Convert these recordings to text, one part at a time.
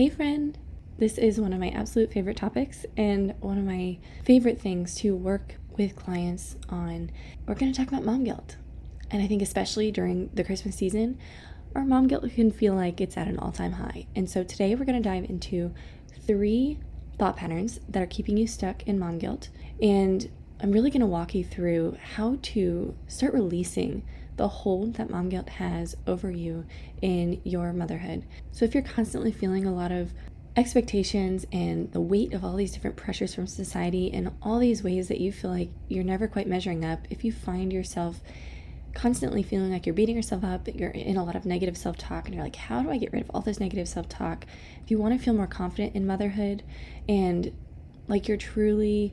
Hey, friend. This is one of my absolute favorite topics and one of my favorite things to work with clients on. We're going to talk about mom guilt. And I think, especially during the Christmas season, our mom guilt can feel like it's at an all time high. And so today we're going to dive into three thought patterns that are keeping you stuck in mom guilt. And I'm really going to walk you through how to start releasing the hold that mom guilt has over you in your motherhood. So, if you're constantly feeling a lot of expectations and the weight of all these different pressures from society and all these ways that you feel like you're never quite measuring up, if you find yourself constantly feeling like you're beating yourself up, you're in a lot of negative self talk, and you're like, how do I get rid of all this negative self talk? If you want to feel more confident in motherhood and like you're truly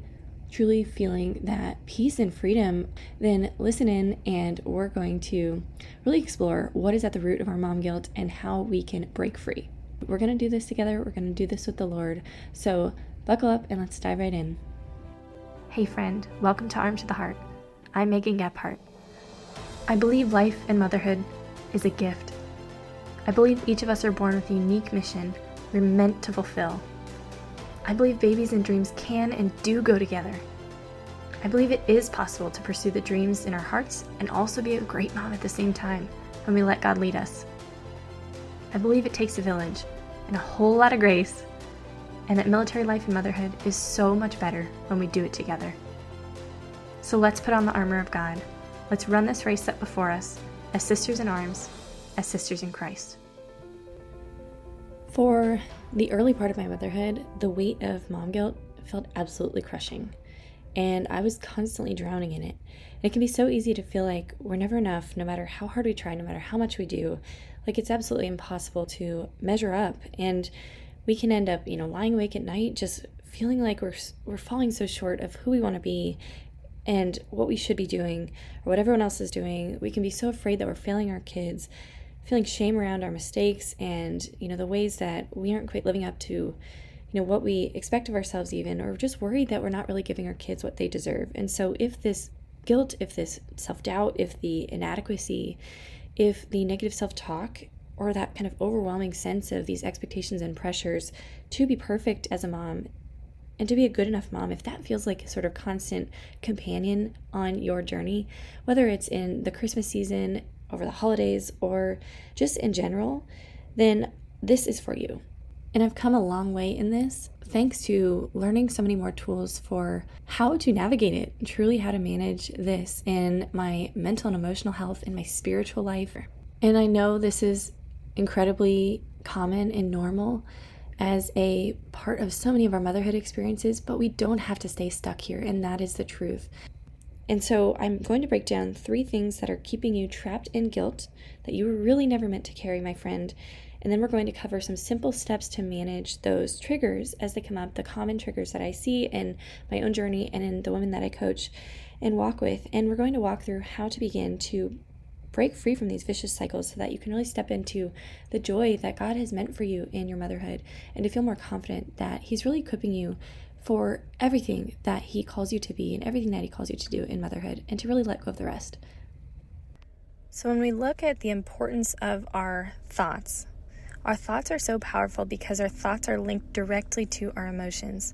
truly feeling that peace and freedom, then listen in and we're going to really explore what is at the root of our mom guilt and how we can break free. We're going to do this together. We're going to do this with the Lord. So buckle up and let's dive right in. Hey, friend, welcome to Armed to the Heart. I'm Megan Gephardt. I believe life and motherhood is a gift. I believe each of us are born with a unique mission we're meant to fulfill. I believe babies and dreams can and do go together. I believe it is possible to pursue the dreams in our hearts and also be a great mom at the same time when we let God lead us. I believe it takes a village and a whole lot of grace, and that military life and motherhood is so much better when we do it together. So let's put on the armor of God. Let's run this race set before us as sisters in arms, as sisters in Christ. For the early part of my motherhood, the weight of mom guilt felt absolutely crushing, and I was constantly drowning in it. it can be so easy to feel like we're never enough, no matter how hard we try, no matter how much we do. Like it's absolutely impossible to measure up, and we can end up, you know, lying awake at night just feeling like we're we're falling so short of who we want to be and what we should be doing or what everyone else is doing. We can be so afraid that we're failing our kids feeling shame around our mistakes and you know the ways that we aren't quite living up to you know what we expect of ourselves even or just worried that we're not really giving our kids what they deserve. And so if this guilt if this self-doubt if the inadequacy if the negative self-talk or that kind of overwhelming sense of these expectations and pressures to be perfect as a mom and to be a good enough mom, if that feels like a sort of constant companion on your journey, whether it's in the Christmas season, over the holidays or just in general, then this is for you. And I've come a long way in this thanks to learning so many more tools for how to navigate it, truly how to manage this in my mental and emotional health, in my spiritual life. And I know this is incredibly common and normal as a part of so many of our motherhood experiences, but we don't have to stay stuck here, and that is the truth. And so I'm going to break down three things that are keeping you trapped in guilt that you were really never meant to carry, my friend. And then we're going to cover some simple steps to manage those triggers as they come up, the common triggers that I see in my own journey and in the women that I coach and walk with. And we're going to walk through how to begin to break free from these vicious cycles so that you can really step into the joy that God has meant for you in your motherhood and to feel more confident that He's really equipping you for everything that He calls you to be and everything that He calls you to do in motherhood, and to really let go of the rest. So, when we look at the importance of our thoughts, our thoughts are so powerful because our thoughts are linked directly to our emotions.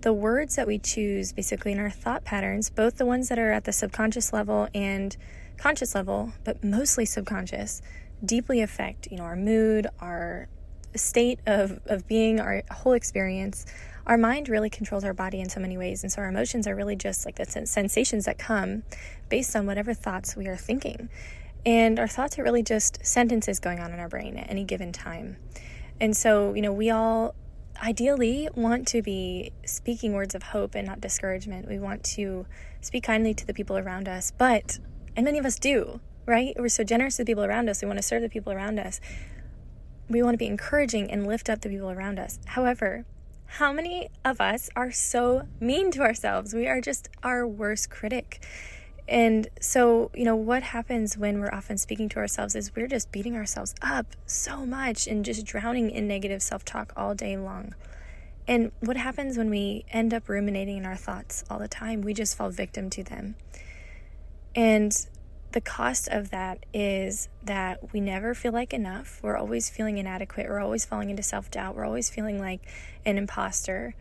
The words that we choose, basically, in our thought patterns, both the ones that are at the subconscious level and conscious level, but mostly subconscious, deeply affect, you know, our mood, our state of, of being, our whole experience our mind really controls our body in so many ways. And so our emotions are really just like the sensations that come based on whatever thoughts we are thinking. And our thoughts are really just sentences going on in our brain at any given time. And so, you know, we all ideally want to be speaking words of hope and not discouragement. We want to speak kindly to the people around us, but, and many of us do, right? We're so generous to the people around us. We want to serve the people around us. We want to be encouraging and lift up the people around us. However, how many of us are so mean to ourselves? We are just our worst critic. And so, you know, what happens when we're often speaking to ourselves is we're just beating ourselves up so much and just drowning in negative self talk all day long. And what happens when we end up ruminating in our thoughts all the time? We just fall victim to them. And the cost of that is that we never feel like enough. We're always feeling inadequate. We're always falling into self doubt. We're always feeling like an imposter.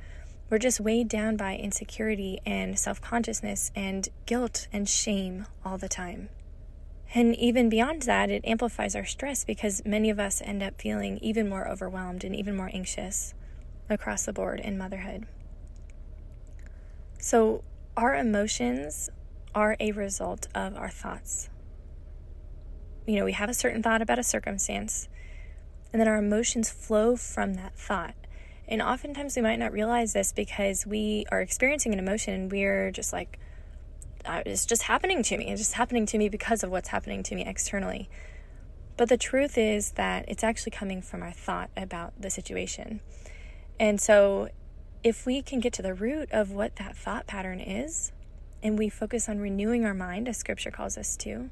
We're just weighed down by insecurity and self consciousness and guilt and shame all the time. And even beyond that, it amplifies our stress because many of us end up feeling even more overwhelmed and even more anxious across the board in motherhood. So, our emotions are a result of our thoughts. You know, we have a certain thought about a circumstance, and then our emotions flow from that thought. And oftentimes we might not realize this because we are experiencing an emotion and we're just like, uh, it's just happening to me. It's just happening to me because of what's happening to me externally. But the truth is that it's actually coming from our thought about the situation. And so, if we can get to the root of what that thought pattern is, and we focus on renewing our mind, as scripture calls us to,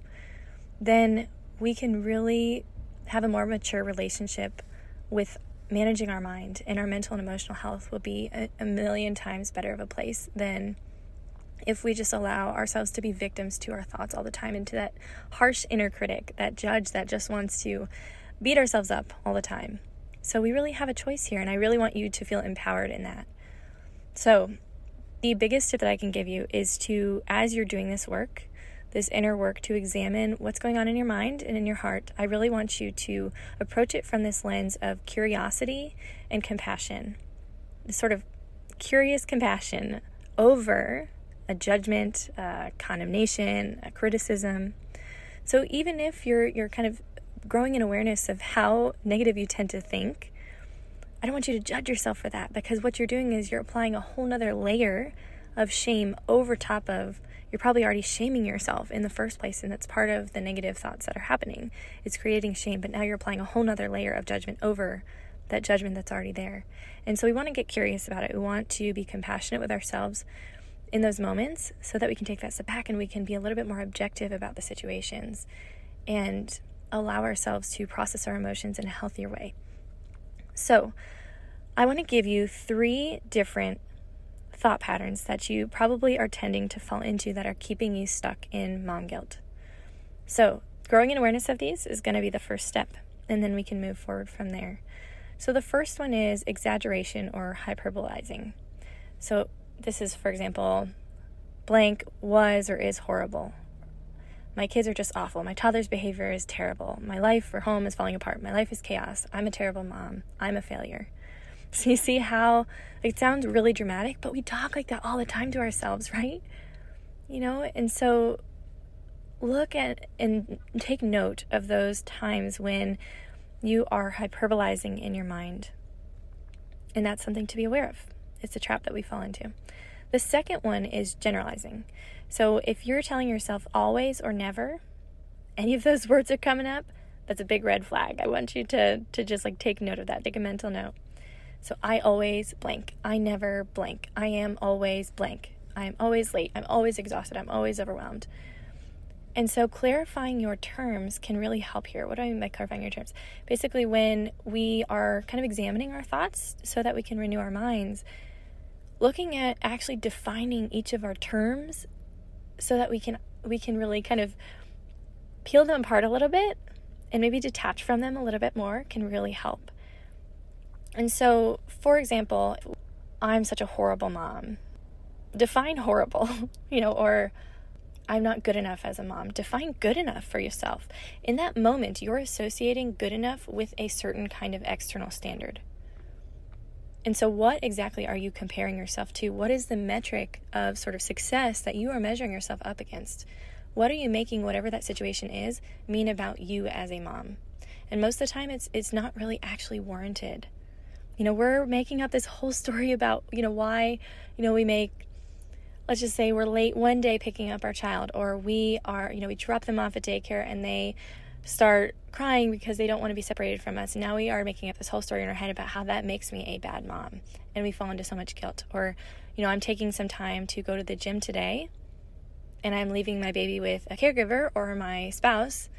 then we can really have a more mature relationship with managing our mind, and our mental and emotional health will be a, a million times better of a place than if we just allow ourselves to be victims to our thoughts all the time and to that harsh inner critic, that judge that just wants to beat ourselves up all the time. So we really have a choice here, and I really want you to feel empowered in that. So, the biggest tip that I can give you is to, as you're doing this work, this inner work to examine what's going on in your mind and in your heart, I really want you to approach it from this lens of curiosity and compassion. This sort of curious compassion over a judgment, a condemnation, a criticism. So even if you're you're kind of growing an awareness of how negative you tend to think, I don't want you to judge yourself for that because what you're doing is you're applying a whole nother layer of shame over top of you're probably already shaming yourself in the first place and that's part of the negative thoughts that are happening. It's creating shame but now you're applying a whole nother layer of judgment over that judgment that's already there. And so we want to get curious about it. We want to be compassionate with ourselves in those moments so that we can take that step back and we can be a little bit more objective about the situations and allow ourselves to process our emotions in a healthier way. So, I want to give you three different thought patterns that you probably are tending to fall into that are keeping you stuck in mom guilt. So, growing an awareness of these is going to be the first step, and then we can move forward from there. So, the first one is exaggeration or hyperbolizing. So, this is, for example, blank was or is horrible. My kids are just awful. My toddler's behavior is terrible. My life or home is falling apart. My life is chaos. I'm a terrible mom. I'm a failure. So you see how it sounds really dramatic, but we talk like that all the time to ourselves, right? You know, and so look at and take note of those times when you are hyperbolizing in your mind. And that's something to be aware of. It's a trap that we fall into. The second one is generalizing. So if you're telling yourself always or never, any of those words are coming up, that's a big red flag. I want you to to just like take note of that. Take a mental note. So I always blank. I never blank. I am always blank. I am always late. I'm always exhausted. I'm always overwhelmed. And so clarifying your terms can really help here. What do I mean by clarifying your terms? Basically, when we are kind of examining our thoughts so that we can renew our minds, looking at actually defining each of our terms so that we can we can really kind of peel them apart a little bit and maybe detach from them a little bit more can really help. And so, for example, I'm such a horrible mom. Define horrible, you know, or I'm not good enough as a mom. Define good enough for yourself. In that moment, you're associating good enough with a certain kind of external standard. And so, what exactly are you comparing yourself to? What is the metric of sort of success that you are measuring yourself up against? What are you making whatever that situation is mean about you as a mom? And most of the time, it's it's not really actually warranted. You know, we're making up this whole story about you know why you know we make. Let's just say we're late one day picking up our child, or we are, you know, we drop them off at daycare and they start crying because they don't want to be separated from us. Now we are making up this whole story in our head about how that makes me a bad mom. And we fall into so much guilt. Or, you know, I'm taking some time to go to the gym today and I'm leaving my baby with a caregiver or my spouse.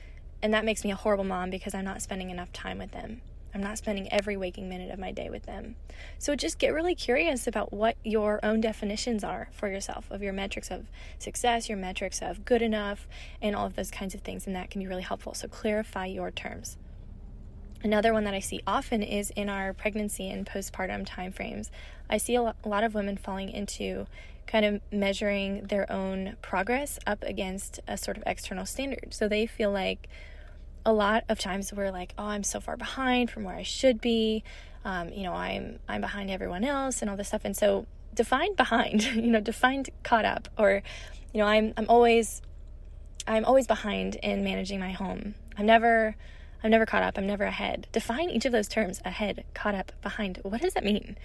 And that makes me a horrible mom because I'm not spending enough time with them. I'm not spending every waking minute of my day with them. So just get really curious about what your own definitions are for yourself of your metrics of success, your metrics of good enough, and all of those kinds of things. And that can be really helpful. So clarify your terms. Another one that I see often is in our pregnancy and postpartum timeframes. I see a lot of women falling into kind of measuring their own progress up against a sort of external standard. So they feel like a lot of times we're like, oh, I'm so far behind from where I should be. Um, you know, I'm I'm behind everyone else and all this stuff. And so define behind, you know, define caught up, or you know, I'm I'm always I'm always behind in managing my home. I'm never I'm never caught up. I'm never ahead. Define each of those terms ahead, caught up, behind. What does that mean?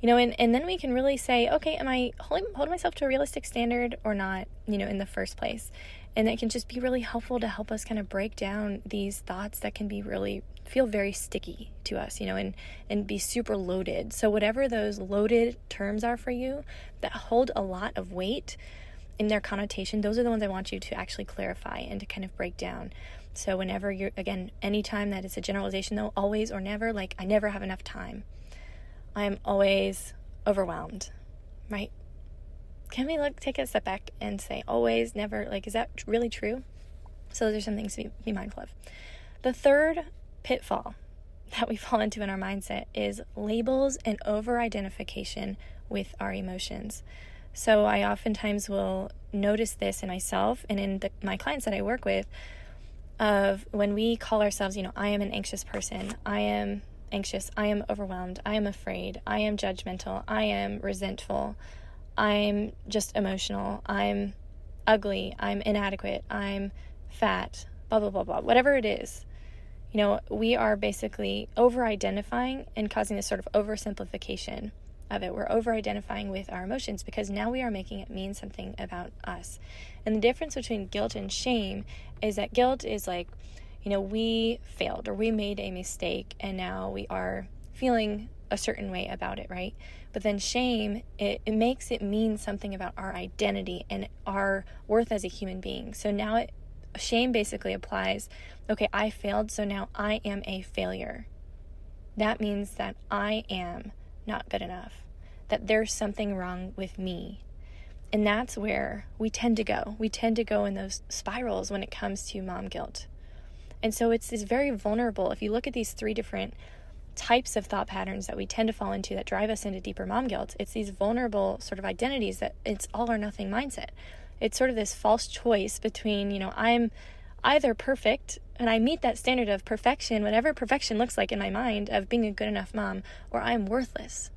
You know, and, and then we can really say, okay, am I holding, holding myself to a realistic standard or not, you know, in the first place? And that can just be really helpful to help us kind of break down these thoughts that can be really feel very sticky to us, you know, and, and be super loaded. So, whatever those loaded terms are for you that hold a lot of weight in their connotation, those are the ones I want you to actually clarify and to kind of break down. So, whenever you're, again, anytime that it's a generalization, though, always or never, like, I never have enough time I'm always overwhelmed, right? Can we look, take a step back and say always, never? Like, is that really true? So, those are some things to be, be mindful of. The third pitfall that we fall into in our mindset is labels and over identification with our emotions. So, I oftentimes will notice this in myself and in the, my clients that I work with of when we call ourselves, you know, I am an anxious person, I am anxious. I am overwhelmed. I am afraid. I am judgmental. I am resentful. I'm just emotional. I'm ugly. I'm inadequate. I'm fat. Blah, blah, blah, blah. Whatever it is. You know, we are basically over identifying and causing this sort of oversimplification of it. We're over identifying with our emotions because now we are making it mean something about us. And the difference between guilt and shame is that guilt is like, you know, we failed or we made a mistake and now we are feeling a certain way about it, right? But then shame, it, it makes it mean something about our identity and our worth as a human being. So now it, shame basically applies okay, I failed, so now I am a failure. That means that I am not good enough, that there's something wrong with me. And that's where we tend to go. We tend to go in those spirals when it comes to mom guilt. And so it's, it's very vulnerable. If you look at these three different types of thought patterns that we tend to fall into that drive us into deeper mom guilt, it's these vulnerable sort of identities that it's all or nothing mindset. It's sort of this false choice between, you know, I'm either perfect and I meet that standard of perfection, whatever perfection looks like in my mind, of being a good enough mom, or I'm worthless.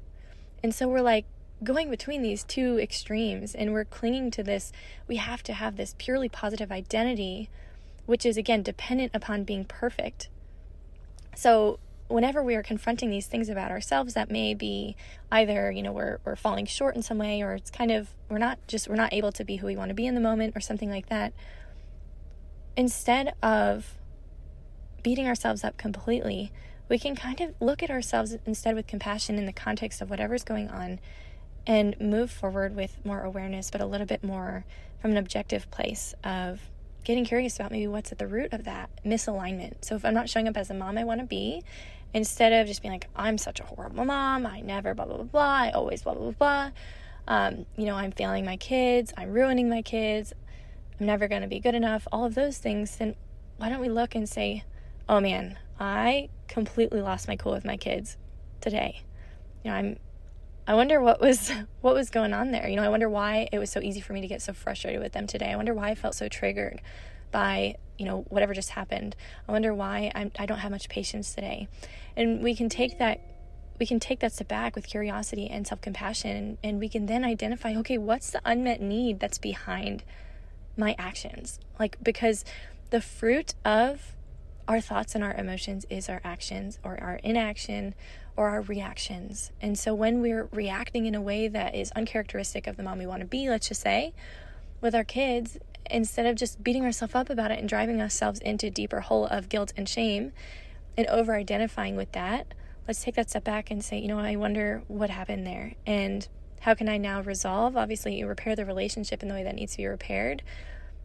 And so we're like going between these two extremes and we're clinging to this. We have to have this purely positive identity which is again dependent upon being perfect. So, whenever we are confronting these things about ourselves that may be either, you know, we're, we're falling short in some way or it's kind of, we're not just, we're not able to be who we want to be in the moment or something like that, instead of beating ourselves up completely, we can kind of look at ourselves instead with compassion in the context of whatever's going on and move forward with more awareness, but a little bit more from an objective place of getting curious about maybe what's at the root of that misalignment. So if I'm not showing up as a mom I want to be, instead of just being like, I'm such a horrible mom, I never blah, blah, blah, blah, I always blah, blah, blah, blah. Um, you know, I'm failing my kids, I'm ruining my kids, I'm never going to be good enough, all of those things, then why don't we look and say, oh man, I completely lost my cool with my kids today. You know, I'm I wonder what was what was going on there. You know, I wonder why it was so easy for me to get so frustrated with them today. I wonder why I felt so triggered by you know whatever just happened. I wonder why I'm, I don't have much patience today. And we can take that we can take that step back with curiosity and self compassion, and, and we can then identify okay, what's the unmet need that's behind my actions? Like because the fruit of our thoughts and our emotions is our actions or our inaction or our reactions. And so when we're reacting in a way that is uncharacteristic of the mom we want to be, let's just say, with our kids, instead of just beating ourselves up about it and driving ourselves into a deeper hole of guilt and shame and over identifying with that, let's take that step back and say, you know, I wonder what happened there and how can I now resolve? Obviously, you repair the relationship in the way that needs to be repaired.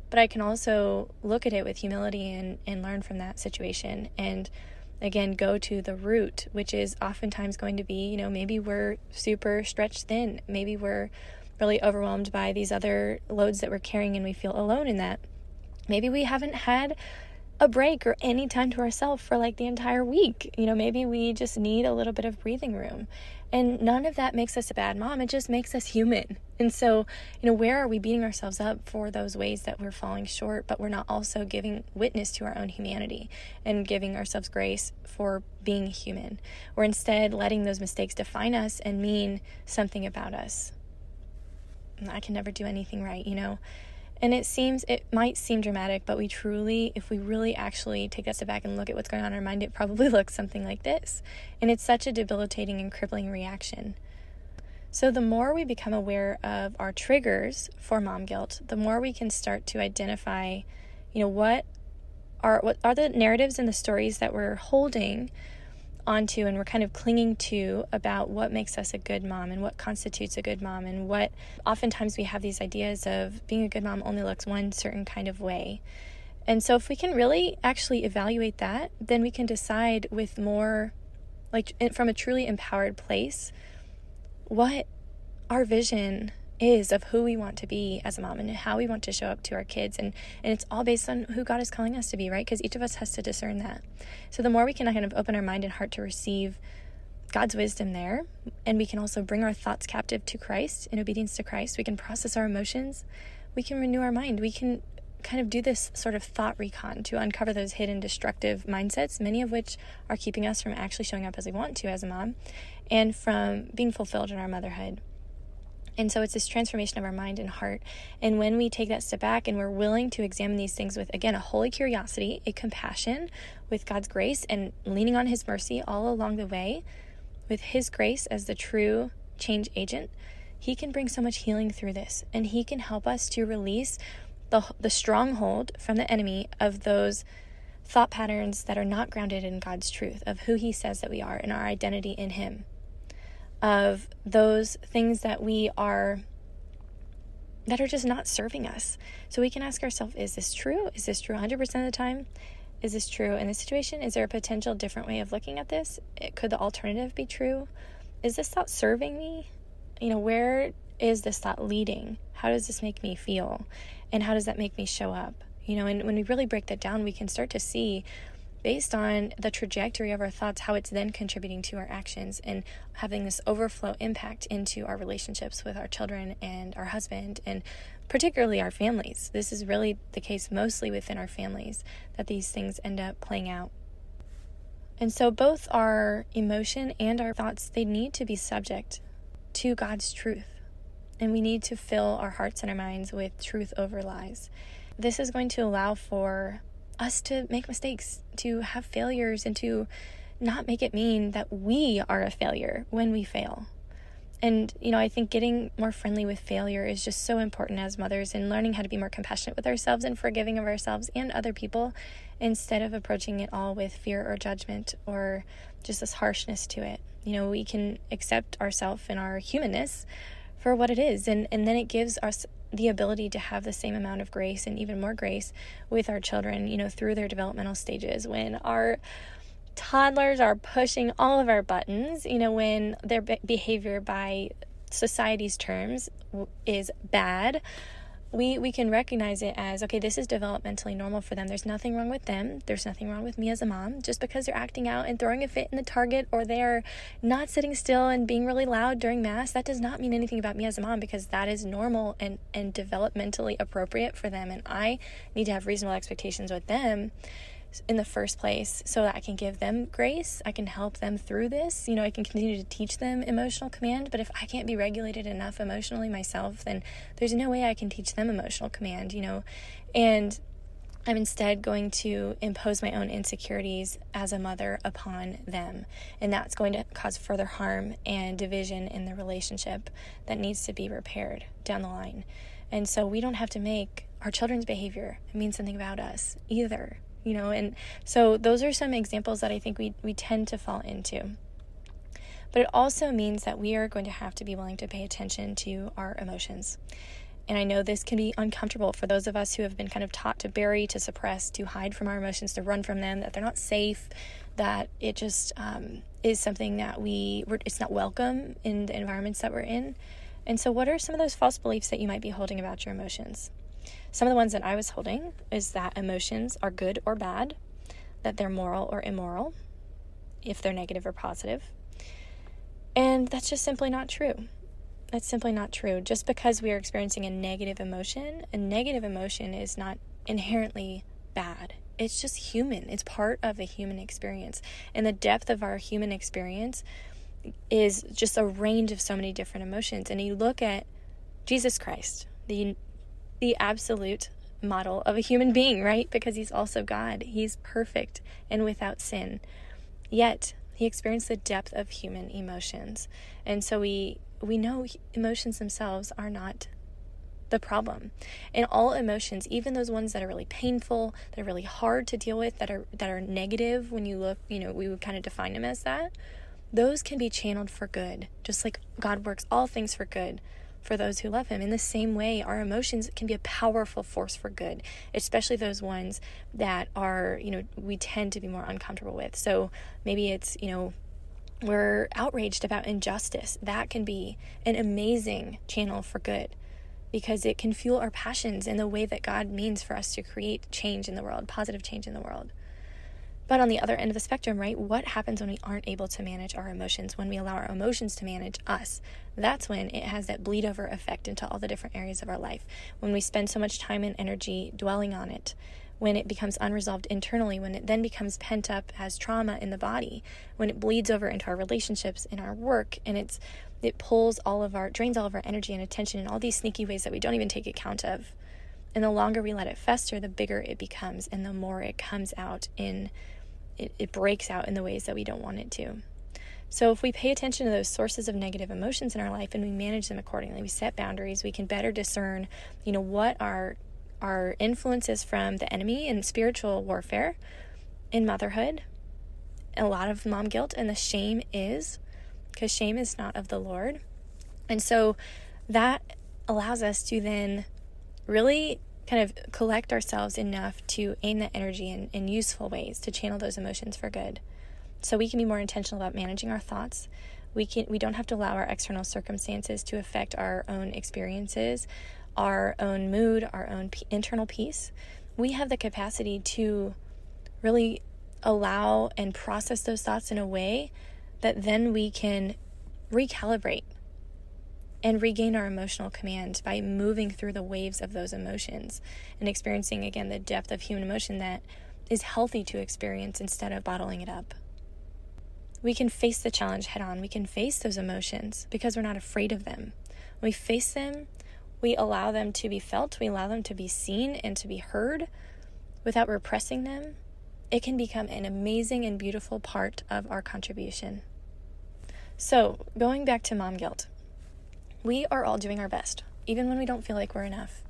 But I can also look at it with humility and, and learn from that situation and again go to the root, which is oftentimes going to be, you know, maybe we're super stretched thin, maybe we're really overwhelmed by these other loads that we're carrying and we feel alone in that. Maybe we haven't had a break or any time to ourselves for like the entire week. You know, maybe we just need a little bit of breathing room. And none of that makes us a bad mom. It just makes us human. And so, you know, where are we beating ourselves up for those ways that we're falling short, but we're not also giving witness to our own humanity and giving ourselves grace for being human? We're instead letting those mistakes define us and mean something about us. I can never do anything right, you know? And it seems, it might seem dramatic, but we truly, if we really actually take a step back and look at what's going on in our mind, it probably looks something like this. And it's such a debilitating and crippling reaction. So, the more we become aware of our triggers for mom guilt, the more we can start to identify, you know, what are what are the narratives and the stories that we're holding onto and we're kind of clinging to about what makes us a good mom and what constitutes a good mom and what oftentimes we have these ideas of being a good mom only looks one certain kind of way. And so if we can really actually evaluate that, then we can decide with more like from a truly empowered place what our vision is of who we want to be as a mom and how we want to show up to our kids and and it's all based on who God is calling us to be, right? Because each of us has to discern that. So the more we can kind of open our mind and heart to receive God's wisdom there, and we can also bring our thoughts captive to Christ in obedience to Christ. We can process our emotions. We can renew our mind. We can kind of do this sort of thought recon to uncover those hidden destructive mindsets, many of which are keeping us from actually showing up as we want to as a mom and from being fulfilled in our motherhood. And so it's this transformation of our mind and heart. And when we take that step back and we're willing to examine these things with, again, a holy curiosity, a compassion, with God's grace, and leaning on His mercy all along the way, with His grace as the true change agent, He can bring so much healing through this. And He can help us to release the, the stronghold from the enemy of those thought patterns that are not grounded in God's truth, of who He says that we are and our identity in Him of those things that we are that are just not serving us. So we can ask ourselves, is this true? Is this true 100% of the time? Is this true in this situation? Is there a potential different way of looking at this? It, could the alternative be true? Is this thought serving me? You know, where is this thought leading? How does this make me feel? And how does that make me show up? You know, and when we really break that down, we can start to see based on the trajectory of our thoughts, how it's then contributing to our actions and having this overflow impact into our relationships with our children and our husband and particularly our families. This is really the case mostly within our families that these things end up playing out. And so both our emotion and our thoughts, they need to be subject to God's truth. And we need to fill our hearts and our minds with truth over lies. This is going to allow for us to make mistakes, to have failures, and to not make it mean that we are a failure when we fail. And, you know, I think getting more friendly with failure is just so important as mothers and learning how to be more compassionate with ourselves and forgiving of ourselves and other people instead of approaching it all with fear or judgment or just this harshness to it. You know, we can accept ourselves and our humanness for what it is. And, and then it gives us the ability to have the same amount of grace and even more grace with our children, you know, through their developmental stages. When our toddlers are pushing all of our buttons, you know, when their behavior by society's terms is bad we we can recognize it as okay this is developmentally normal for them. There's nothing wrong with them. There's nothing wrong with me as a mom. Just because they're acting out and throwing a fit in the target or they're not sitting still and being really loud during mass that does not mean anything about me as a mom because that is normal and and developmentally appropriate for them. And i need to have reasonable expectations with them in the first place so that I can give them grace. I can help them through this. You know, I can continue to teach them emotional command. But if I can't be regulated enough emotionally myself, then there's no way I can teach them emotional command, you know. And I'm instead going to impose my own insecurities as a mother upon them. And that's going to cause further harm and division in the relationship that needs to be repaired down the line. And so we don't have to make our children's behavior mean something about us either you know and so those are some examples that i think we, we tend to fall into but it also means that we are going to have to be willing to pay attention to our emotions And I know this can be uncomfortable for those of us who have been kind of taught to bury, to suppress, to hide from our emotions, to run from them, that they're not safe, that it just um, is something that we, it's not welcome in the environments that we're in. And so, what are some of those false beliefs that you might be holding about your emotions? Some of the ones that I was holding is that emotions are good or bad, that they're moral or immoral, if they're negative or positive. And that's just simply not true. That's simply not true. Just because we are experiencing a negative emotion, a negative emotion is not inherently bad. It's just human. It's part of a human experience. And the depth of our human experience is just a range of so many different emotions. And you look at Jesus Christ, the the absolute model of a human being, right? Because he's also God. He's perfect and without sin. Yet, he experienced the depth of human emotions. And so we we know emotions themselves are not the problem. And all emotions, even those ones that are really painful, that are really hard to deal with, that are that are negative when you look, you know, we would kind of define them as that, those can be channeled for good. Just like God works all things for good for those who love him. In the same way, our emotions can be a powerful force for good, especially those ones that are, you know, we tend to be more uncomfortable with. So maybe it's, you know, we're outraged about injustice. That can be an amazing channel for good because it can fuel our passions in the way that God means for us to create change in the world, positive change in the world. But on the other end of the spectrum, right, what happens when we aren't able to manage our emotions, when we allow our emotions to manage us? That's when it has that bleed over effect into all the different areas of our life. When we spend so much time and energy dwelling on it, when it becomes unresolved internally, when it then becomes pent up as trauma in the body, when it bleeds over into our relationships, in our work, and it's it pulls all of our drains all of our energy and attention in all these sneaky ways that we don't even take account of. And the longer we let it fester, the bigger it becomes and the more it comes out in it, it breaks out in the ways that we don't want it to. So, if we pay attention to those sources of negative emotions in our life and we manage them accordingly, we set boundaries, we can better discern, you know, what our our influences from the enemy in spiritual warfare, in motherhood, a lot of mom guilt, and the shame is because shame is not of the Lord. And so that allows us to then really kind of collect ourselves enough to aim that energy in, in useful ways to channel those emotions for good. So we can be more intentional about managing our thoughts. We can we don't have to allow our external circumstances to affect our own experiences, our own mood, our own p- internal peace. We have the capacity to really allow and process those thoughts in a way that then we can recalibrate and regain our emotional command by moving through the waves of those emotions and experiencing again the depth of human emotion that is healthy to experience instead of bottling it up. We can face the challenge head on. We can face those emotions because we're not afraid of them. We face them, we allow them to be felt, we allow them to be seen and to be heard without repressing them. It can become an amazing and beautiful part of our contribution. So, going back to mom guilt, we are all doing our best, even when we don't feel like we're enough.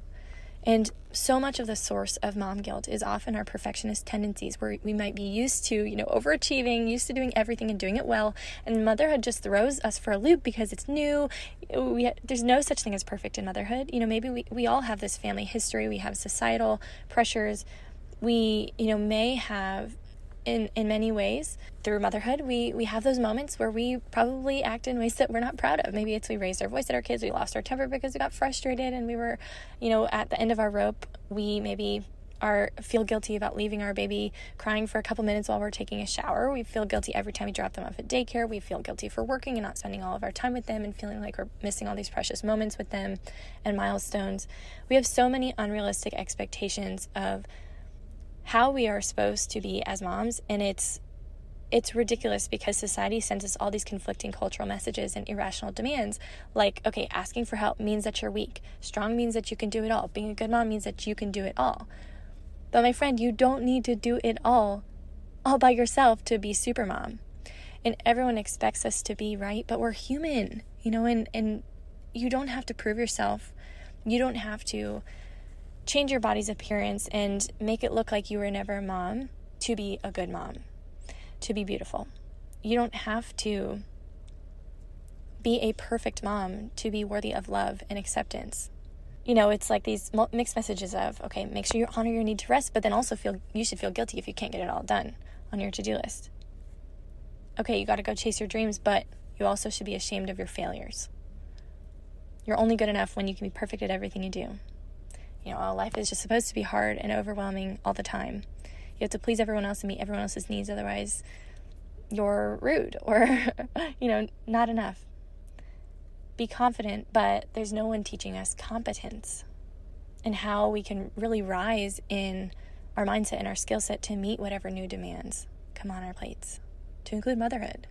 And so much of the source of mom guilt is often our perfectionist tendencies, where we might be used to, you know, overachieving, used to doing everything and doing it well, and motherhood just throws us for a loop because it's new. We, there's no such thing as perfect in motherhood. You know, maybe we, we all have this family history, we have societal pressures, we, you know, may have in in many ways through motherhood we we have those moments where we probably act in ways that we're not proud of maybe it's we raised our voice at our kids we lost our temper because we got frustrated and we were you know at the end of our rope we maybe are feel guilty about leaving our baby crying for a couple minutes while we're taking a shower. We feel guilty every time we drop them off at daycare. We feel guilty for working and not spending all of our time with them and feeling like we're missing all these precious moments with them and milestones. We have so many unrealistic expectations of how we are supposed to be as moms and it's it's ridiculous because society sends us all these conflicting cultural messages and irrational demands like okay asking for help means that you're weak. Strong means that you can do it all. Being a good mom means that you can do it all. But my friend you don't need to do it all all by yourself to be super mom. And everyone expects us to be right? But we're human you know and and you don't have to prove yourself. You don't have to change your body's appearance and make it look like you were never a mom to be a good mom, to be beautiful. You don't have to be a perfect mom to be worthy of love and acceptance. you know, it's like these mixed messages of, okay, make sure you honor your need to rest, but then also feel you should feel guilty if you can't get it all done on your to do list. Okay, you got to go chase your dreams, but you also should be ashamed of your failures. You're only good enough when you can be perfect at everything you do. You know, life is just supposed to be hard and overwhelming all the time. You have to please everyone else and meet everyone else's needs, otherwise, you're rude or, you know, not enough. Be confident, but there's no one teaching us competence and how we can really rise in our mindset and our skill set to meet whatever new demands come on our plates, to include motherhood.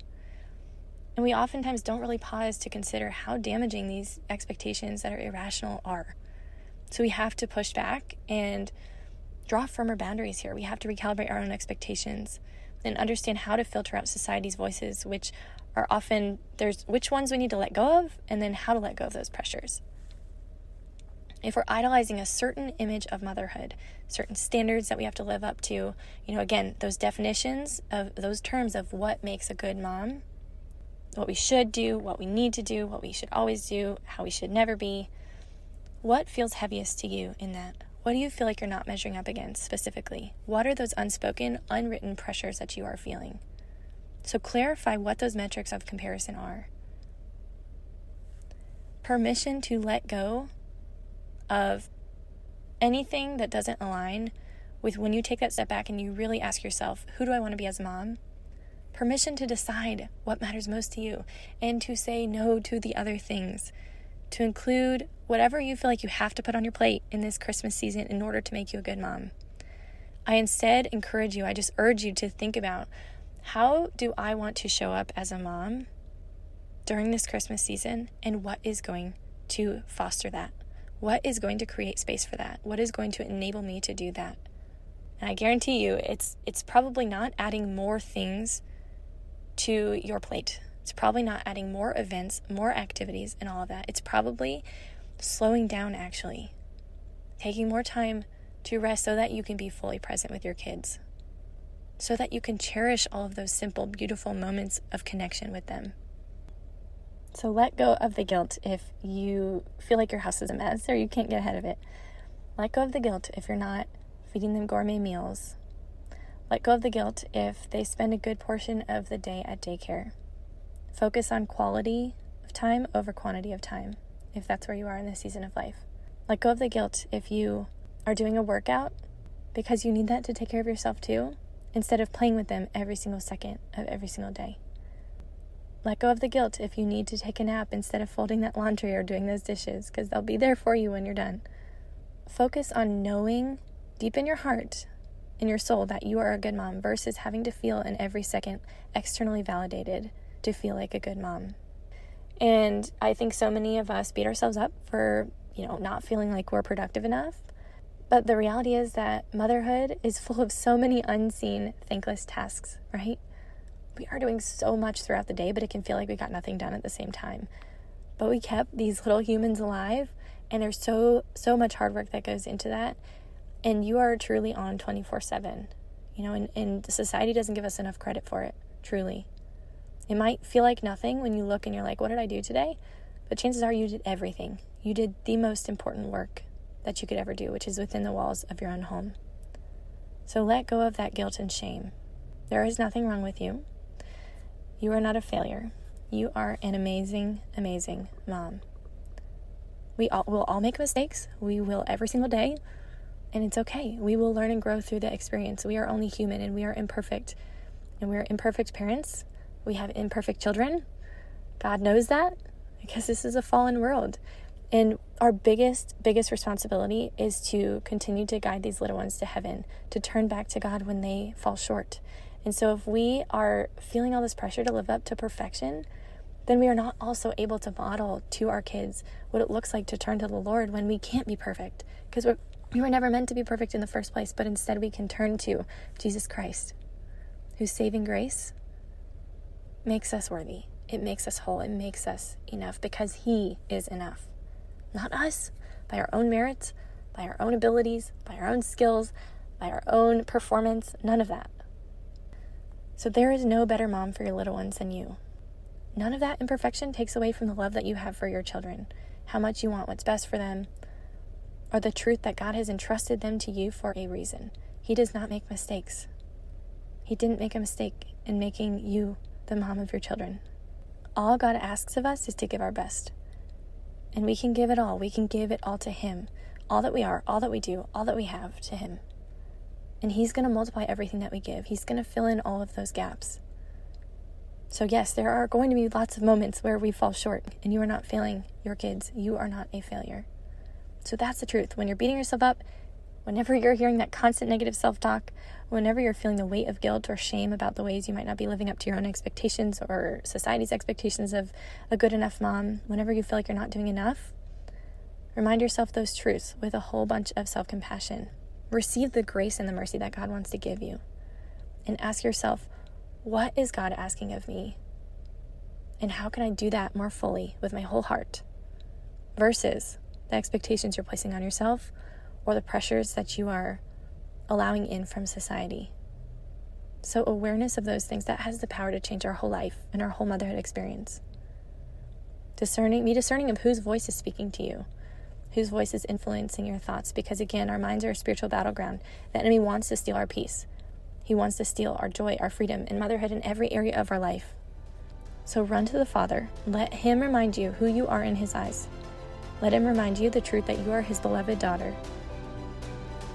And we oftentimes don't really pause to consider how damaging these expectations that are irrational are. So we have to push back and draw firmer boundaries here. We have to recalibrate our own expectations and understand how to filter out society's voices, which are often there's which ones we need to let go of, and then how to let go of those pressures. If we're idolizing a certain image of motherhood, certain standards that we have to live up to, you know, again, those definitions of those terms of what makes a good mom, what we should do, what we need to do, what we should always do, how we should never be, what feels heaviest to you in that? What do you feel like you're not measuring up against specifically? What are those unspoken, unwritten pressures that you are feeling? So clarify what those metrics of comparison are. Permission to let go of anything that doesn't align with when you take that step back and you really ask yourself, who do I want to be as a mom? Permission to decide what matters most to you and to say no to the other things to include whatever you feel like you have to put on your plate in this Christmas season in order to make you a good mom. I instead encourage you, I just urge you to think about how do I want to show up as a mom during this Christmas season and what is going to foster that? What is going to create space for that? What is going to enable me to do that? And I guarantee you it's it's probably not adding more things to your plate. It's probably not adding more events, more activities, and all of that. It's probably slowing down, actually, taking more time to rest so that you can be fully present with your kids, so that you can cherish all of those simple, beautiful moments of connection with them. So let go of the guilt if you feel like your house is a mess or you can't get ahead of it. Let go of the guilt if you're not feeding them gourmet meals. Let go of the guilt if they spend a good portion of the day at daycare. Focus on quality of time over quantity of time, if that's where you are in this season of life. Let go of the guilt if you are doing a workout because you need that to take care of yourself too, instead of playing with them every single second of every single day. Let go of the guilt if you need to take a nap instead of folding that laundry or doing those dishes, because they'll be there for you when you're done. Focus on knowing deep in your heart, in your soul, that you are a good mom versus having to feel in every second externally validated to feel like a good mom. And I think so many of us beat ourselves up for, you know, not feeling like we're productive enough. But the reality is that motherhood is full of so many unseen, thankless tasks, right? We are doing so much throughout the day, but it can feel like we got nothing done at the same time. But we kept these little humans alive, and there's so, so much hard work that goes into that. And you are truly on 24 7, you know, and, and society doesn't give us enough credit for it, truly. It might feel like nothing when you look and you're like, what did I do today? But chances are you did everything. You did the most important work that you could ever do, which is within the walls of your own home. So let go of that guilt and shame. There is nothing wrong with you. You are not a failure. You are an amazing, amazing mom. We all will all make mistakes. We will every single day, and it's okay. We will learn and grow through the experience. We are only human and we are imperfect. And we are imperfect parents, we have imperfect children. God knows that because this is a fallen world. And our biggest, biggest responsibility is to continue to guide these little ones to heaven, to turn back to God when they fall short. And so, if we are feeling all this pressure to live up to perfection, then we are not also able to model to our kids what it looks like to turn to the Lord when we can't be perfect. Because we were never meant to be perfect in the first place, but instead we can turn to Jesus Christ, whose saving grace makes us worthy. It makes us whole. It makes us enough because He is enough. Not us, by our own merits, by our own abilities, by our own skills, by our own performance, none of that. So there is no better mom for your little ones than you. None of that imperfection takes away from the love that you have for your children, how much you want what's best for them, or the truth that God has entrusted them to you for a reason. He does not make mistakes. He didn't make a mistake in making you the mom of your children. All God asks of us is to give our best. And we can give it all. We can give it all to Him. All that we are, all that we do, all that we have to Him. And He's going to multiply everything that we give. He's going to fill in all of those gaps. So, yes, there are going to be lots of moments where we fall short, and you are not failing your kids. You are not a failure. So, that's the truth. When you're beating yourself up, whenever you're hearing that constant negative self talk, whenever you're feeling the weight of guilt or shame about the ways you might not be living up to your own expectations or society's expectations of a good enough mom, whenever you feel like you're not doing enough, remind yourself those truths with a whole bunch of self compassion. Receive the grace and the mercy that God wants to give you. And ask yourself, what is God asking of me? And how can I do that more fully with my whole heart? Versus the expectations you're placing on yourself or the pressures that you are allowing in from society. So, awareness of those things that has the power to change our whole life and our whole motherhood experience. Discerning, be discerning of whose voice is speaking to you, whose voice is influencing your thoughts, because again, our minds are a spiritual battleground. The enemy wants to steal our peace. He wants to steal our joy, our freedom, and motherhood in every area of our life. So run to the Father. Let Him remind you who you are in His eyes. Let Him remind you the truth that you are His beloved daughter.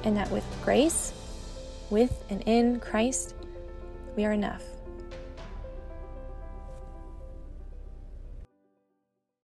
And that with grace, with and in Christ, we are enough.